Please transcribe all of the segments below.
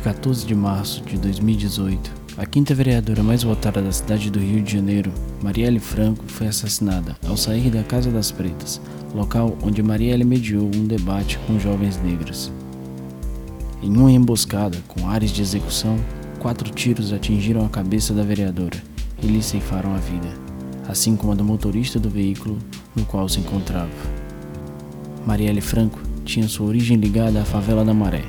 de 14 de março de 2018, a quinta vereadora mais votada da cidade do Rio de Janeiro, Marielle Franco, foi assassinada ao sair da Casa das Pretas, local onde Marielle mediou um debate com jovens negras. Em uma emboscada com ares de execução, quatro tiros atingiram a cabeça da vereadora e lhe ceifaram a vida, assim como a do motorista do veículo no qual se encontrava. Marielle Franco tinha sua origem ligada à favela da Maré,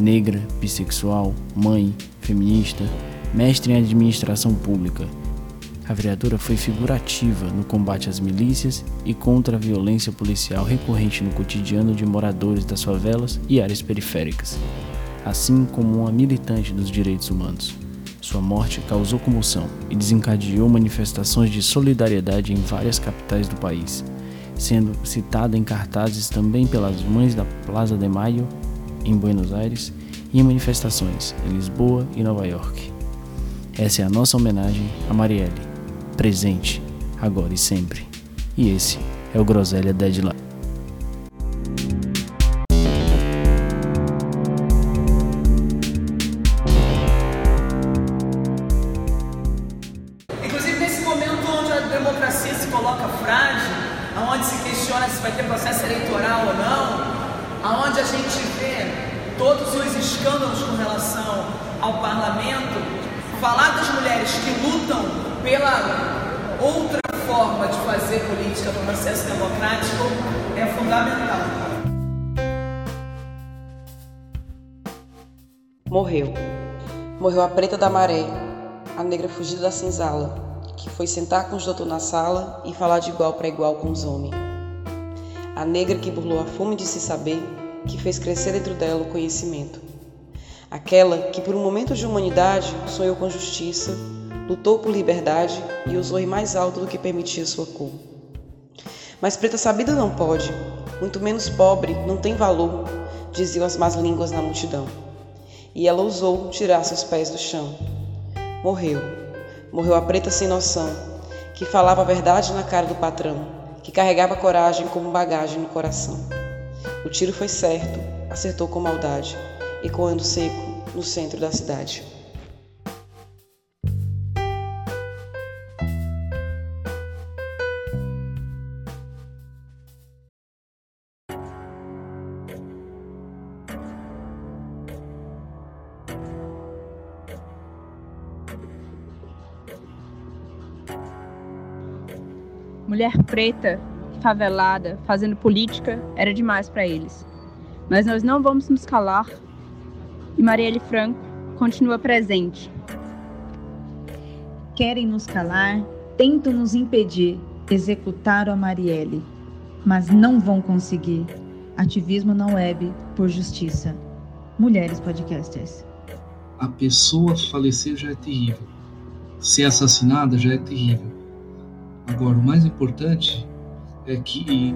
negra, bissexual, mãe, feminista, mestre em administração pública. A vereadora foi figurativa no combate às milícias e contra a violência policial recorrente no cotidiano de moradores das favelas e áreas periféricas, assim como uma militante dos direitos humanos. Sua morte causou comoção e desencadeou manifestações de solidariedade em várias capitais do país, sendo citada em cartazes também pelas mães da Plaza de Maio, em Buenos Aires, e em manifestações em Lisboa e Nova York. Essa é a nossa homenagem a Marielle, presente, agora e sempre. E esse é o Groselha Deadline. Democracia se coloca frágil, aonde se questiona se vai ter processo eleitoral ou não, aonde a gente vê todos os escândalos com relação ao parlamento, falar das mulheres que lutam pela outra forma de fazer política no processo democrático é fundamental. Morreu. Morreu a preta da maré, a negra fugida da senzala, que foi sentar com os doutor na sala e falar de igual para igual com os homens. A negra que burlou a fome de se saber, que fez crescer dentro dela o conhecimento Aquela que, por um momento de humanidade, sonhou com justiça, lutou por liberdade e usou em mais alto do que permitia sua cor. Mas preta sabida não pode, muito menos pobre não tem valor, diziam as más línguas na multidão. E ela ousou tirar seus pés do chão. Morreu. Morreu a preta sem noção, que falava a verdade na cara do patrão, que carregava coragem como bagagem no coração. O tiro foi certo, acertou com maldade ecoando seco no centro da cidade. Mulher preta, favelada, fazendo política era demais para eles. Mas nós não vamos nos calar e Marielle Franco continua presente. Querem nos calar, tentam nos impedir, executaram a Marielle, mas não vão conseguir. Ativismo na web por justiça. Mulheres Podcasters. A pessoa falecer já é terrível. Ser assassinada já é terrível. Agora, o mais importante é que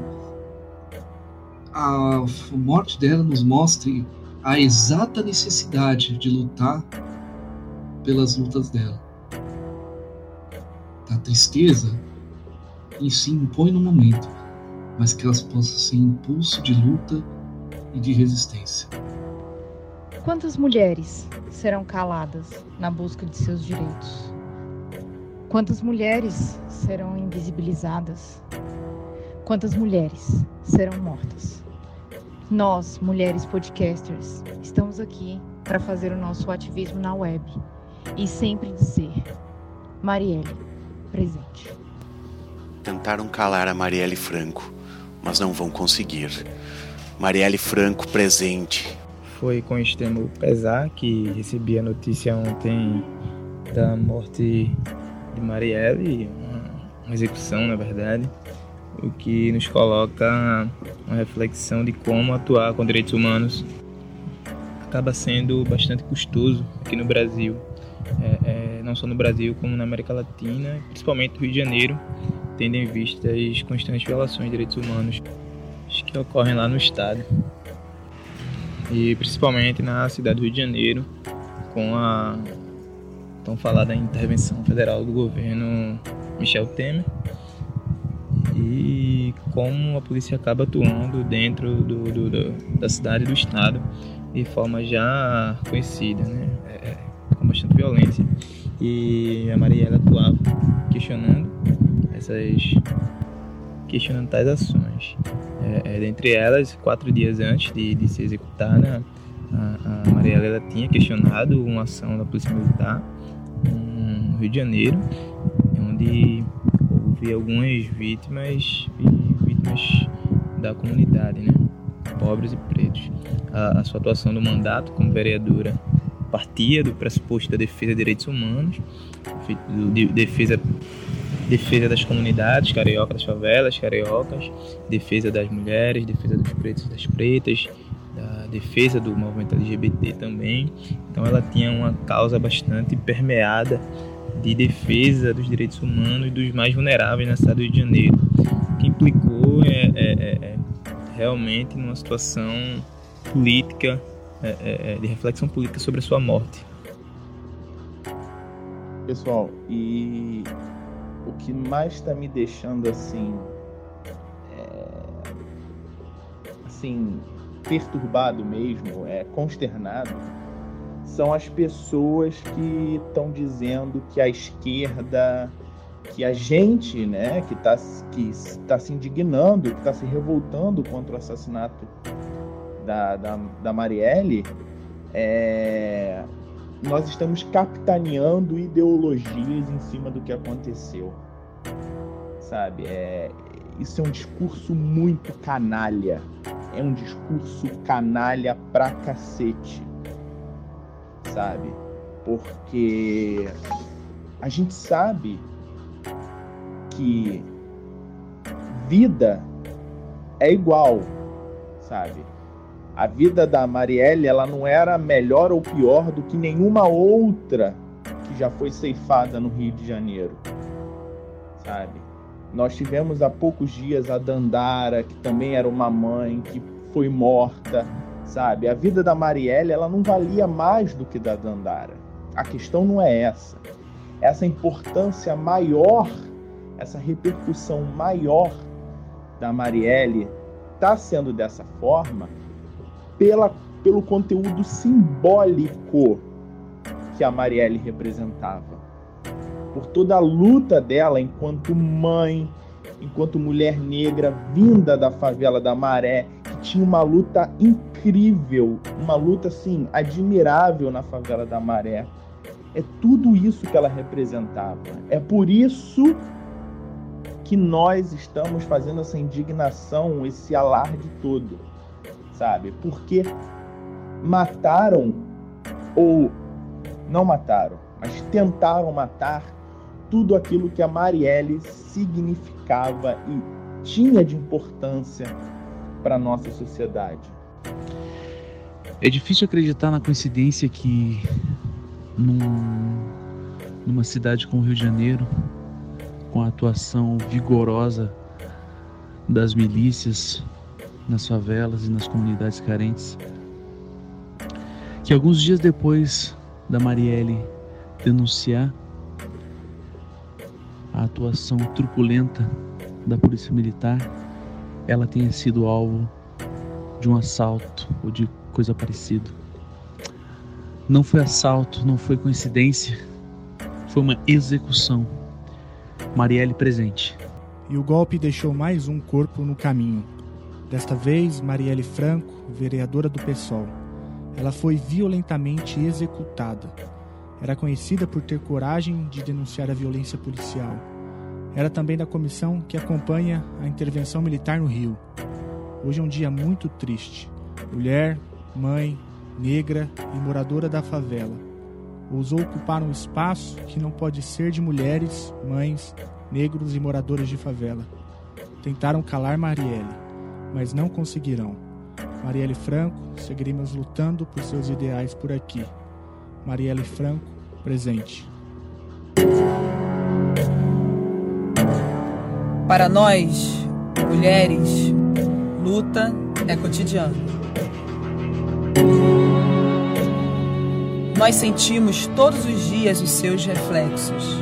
a morte dela nos mostre a exata necessidade de lutar pelas lutas dela. A tristeza em si impõe no momento, mas que elas possam ser impulso de luta e de resistência. Quantas mulheres serão caladas na busca de seus direitos? Quantas mulheres serão invisibilizadas? Quantas mulheres serão mortas? Nós, mulheres podcasters, estamos aqui para fazer o nosso ativismo na web e sempre dizer: Marielle, presente. Tentaram calar a Marielle Franco, mas não vão conseguir. Marielle Franco presente. Foi com extremo pesar que recebi a notícia ontem da morte de Marielle, uma execução, na verdade o que nos coloca uma reflexão de como atuar com direitos humanos. Acaba sendo bastante custoso aqui no Brasil, é, é, não só no Brasil como na América Latina, principalmente no Rio de Janeiro, tendo em vista as constantes violações de direitos humanos que ocorrem lá no estado. E principalmente na cidade do Rio de Janeiro, com a tão falada intervenção federal do governo Michel Temer e como a polícia acaba atuando dentro do, do, do, da cidade e do estado de forma já conhecida, né? É, com bastante violência. E a Marielle atuava questionando essas questionando tais ações. É, é, dentre elas, quatro dias antes de, de ser executada, a, a Marielle ela tinha questionado uma ação da Polícia Militar no Rio de Janeiro, onde houve algumas vítimas vítimas da comunidade, né? pobres e pretos. A, a sua atuação no mandato como vereadora partia do pressuposto da defesa de direitos humanos, de defesa defesa das comunidades cariocas, das favelas cariocas, defesa das mulheres, defesa dos pretos e das pretas, defesa do movimento LGBT também. Então ela tinha uma causa bastante permeada de defesa dos direitos humanos e dos mais vulneráveis na cidade do Rio de Janeiro, que implicou é, é, é, é realmente numa situação política, é, é, de reflexão política sobre a sua morte. Pessoal, e o que mais está me deixando assim, assim perturbado mesmo, é consternado, são as pessoas que estão dizendo que a esquerda, que a gente, né, que está que tá se indignando, que está se revoltando contra o assassinato da, da, da Marielle, é, nós estamos capitaneando ideologias em cima do que aconteceu. Sabe? É, isso é um discurso muito canalha. É um discurso canalha pra cacete sabe? Porque a gente sabe que vida é igual, sabe? A vida da Marielle, ela não era melhor ou pior do que nenhuma outra que já foi ceifada no Rio de Janeiro, sabe? Nós tivemos há poucos dias a Dandara, que também era uma mãe que foi morta, sabe? A vida da Marielle ela não valia mais do que da Dandara. A questão não é essa. Essa importância maior, essa repercussão maior da Marielle está sendo dessa forma pela, pelo conteúdo simbólico que a Marielle representava. Por toda a luta dela enquanto mãe, enquanto mulher negra vinda da favela da Maré, que tinha uma luta incrível, uma luta assim admirável na favela da Maré. É tudo isso que ela representava. É por isso que nós estamos fazendo essa indignação, esse alarde todo, sabe? Porque mataram ou não mataram, mas tentaram matar tudo aquilo que a Marielle significava e tinha de importância para a nossa sociedade. É difícil acreditar na coincidência que num, numa cidade como o Rio de Janeiro, com a atuação vigorosa das milícias nas favelas e nas comunidades carentes, que alguns dias depois da Marielle denunciar a atuação truculenta da Polícia Militar, ela tenha sido alvo de um assalto ou de coisa parecida. Não foi assalto, não foi coincidência, foi uma execução. Marielle presente. E o golpe deixou mais um corpo no caminho. Desta vez, Marielle Franco, vereadora do PSOL. Ela foi violentamente executada. Era conhecida por ter coragem de denunciar a violência policial. Era também da comissão que acompanha a intervenção militar no Rio. Hoje é um dia muito triste. Mulher, mãe, negra e moradora da favela. Ousou ocupar um espaço que não pode ser de mulheres, mães, negros e moradores de favela. Tentaram calar Marielle, mas não conseguirão. Marielle Franco, seguiremos lutando por seus ideais por aqui. Marielle Franco, presente. Para nós, mulheres, luta é cotidiano. Nós sentimos todos os dias os seus reflexos.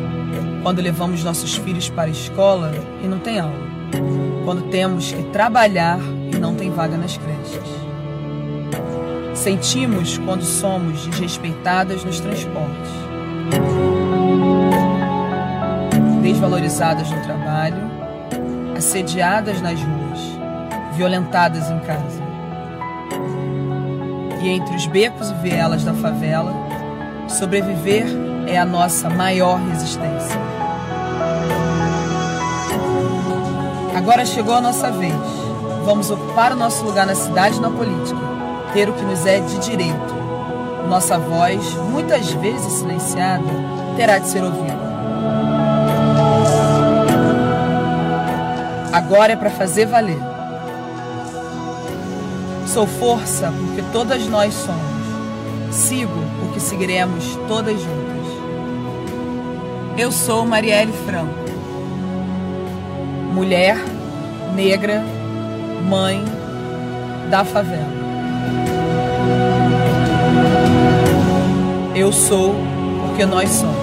Quando levamos nossos filhos para a escola e não tem aula. Quando temos que trabalhar e não tem vaga nas creches. Sentimos quando somos desrespeitadas nos transportes, desvalorizadas no trabalho, assediadas nas ruas, violentadas em casa. E entre os becos e vielas da favela, sobreviver é a nossa maior resistência. Agora chegou a nossa vez. Vamos ocupar o nosso lugar na cidade e na política, ter o que nos é de direito. Nossa voz, muitas vezes silenciada, terá de ser ouvida. Agora é para fazer valer. Sou força porque todas nós somos. Sigo porque seguiremos todas juntas. Eu sou Marielle Franco. Mulher, negra, mãe da favela. Eu sou porque nós somos.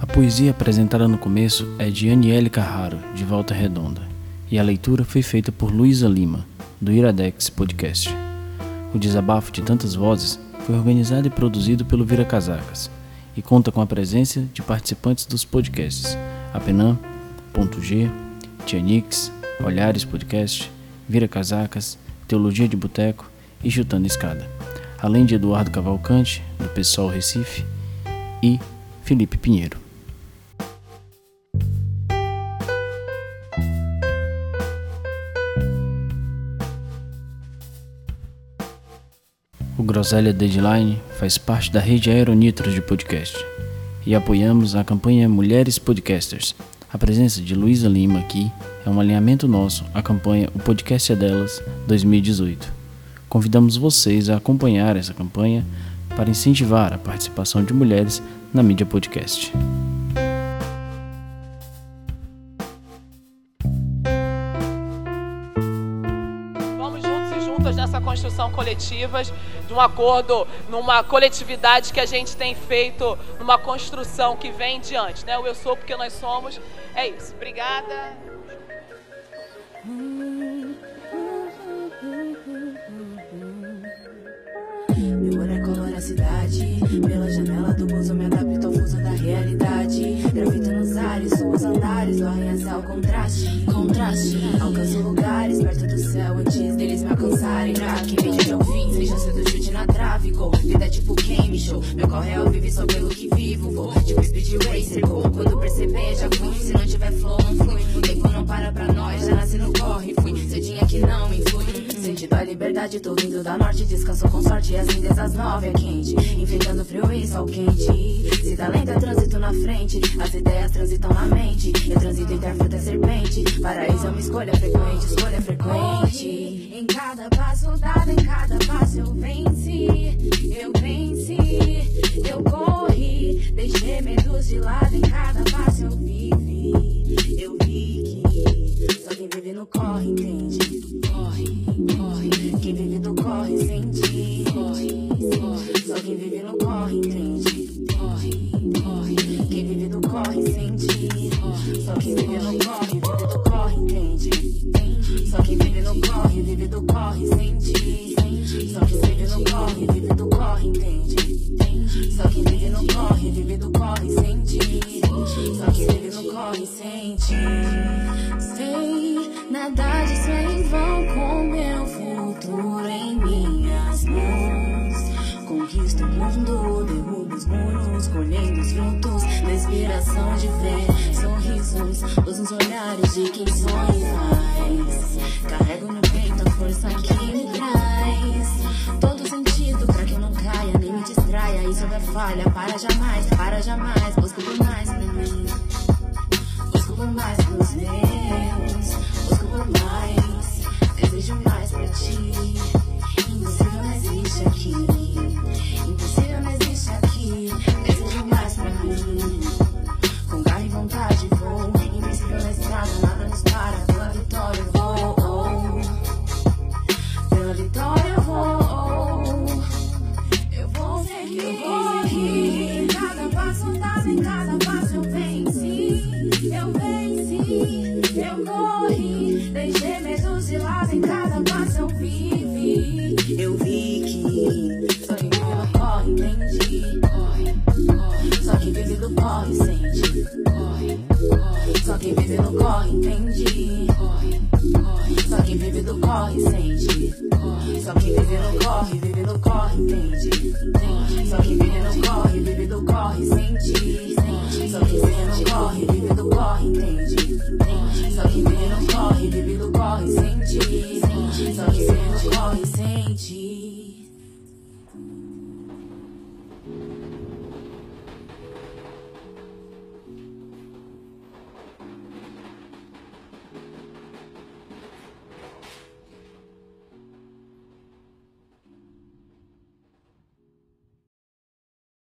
A poesia apresentada no começo é de Aniele Carraro, de Volta Redonda, e a leitura foi feita por Luísa Lima, do Iradex Podcast. O desabafo de tantas vozes foi organizado e produzido pelo Vira Casacas e conta com a presença de participantes dos podcasts Apenan, Ponto G, Tianix, Olhares Podcast, Vira Casacas, Teologia de Boteco e Chutando Escada, além de Eduardo Cavalcante, do PSOL Recife, e Felipe Pinheiro. Groselha Deadline faz parte da rede Aeronitros de podcast e apoiamos a campanha Mulheres Podcasters. A presença de Luísa Lima aqui é um alinhamento nosso à campanha O Podcast é Delas 2018. Convidamos vocês a acompanhar essa campanha para incentivar a participação de mulheres na mídia podcast. Construção coletiva, de um acordo, numa coletividade que a gente tem feito, numa construção que vem diante, né? O eu sou porque nós somos. É isso. Obrigada. Colora a cidade Pela janela do me adapto ao fuso da realidade ares, somos andares arranha-céu, contraste, contraste. Alcanço lugares perto do céu Antes deles me alcançarem. Pra que veja até o fim Sem chance do chute na trave. Gol, vida é tipo game show. Meu corre é o vive só pelo que vivo. Vou tipo speed racer. Quando perceber já fui. Se não tiver flow, não fui. O tempo não para pra nós Já nasci no corre, fui. Cedinha que não influi Sentido a liberdade, tô vindo da norte Descanso com sorte, as lindas às nove é quente. Enfrentando frio e sol quente. Se dá lenta, trânsito na frente. As ideias transitam na mente. Eu transito entre a fruta e a serpente. Paraíso é uma escolha frequente, escolha frequente. Em cada passo dado, em cada passo eu venci. Eu venci, eu corri Deixei medos de lado, em cada Só quem vive no corre, vive do corre sente. Só quem vive no corre sente. Sei, nada disso é em vão com meu futuro em minhas mãos. Conquisto o mundo, derrubo os muros, colhendo os frutos da inspiração de ver sorrisos, os olhares de quem sonha distraia. Isso é falha, para jamais, para jamais. Busco por mais pra mim. Busco por mais pros meus. Busco por mais. Desejo mais pra ti. Impossível não existe aqui. G's. So he been on call, he be with the wall, he paying So he been on call, he be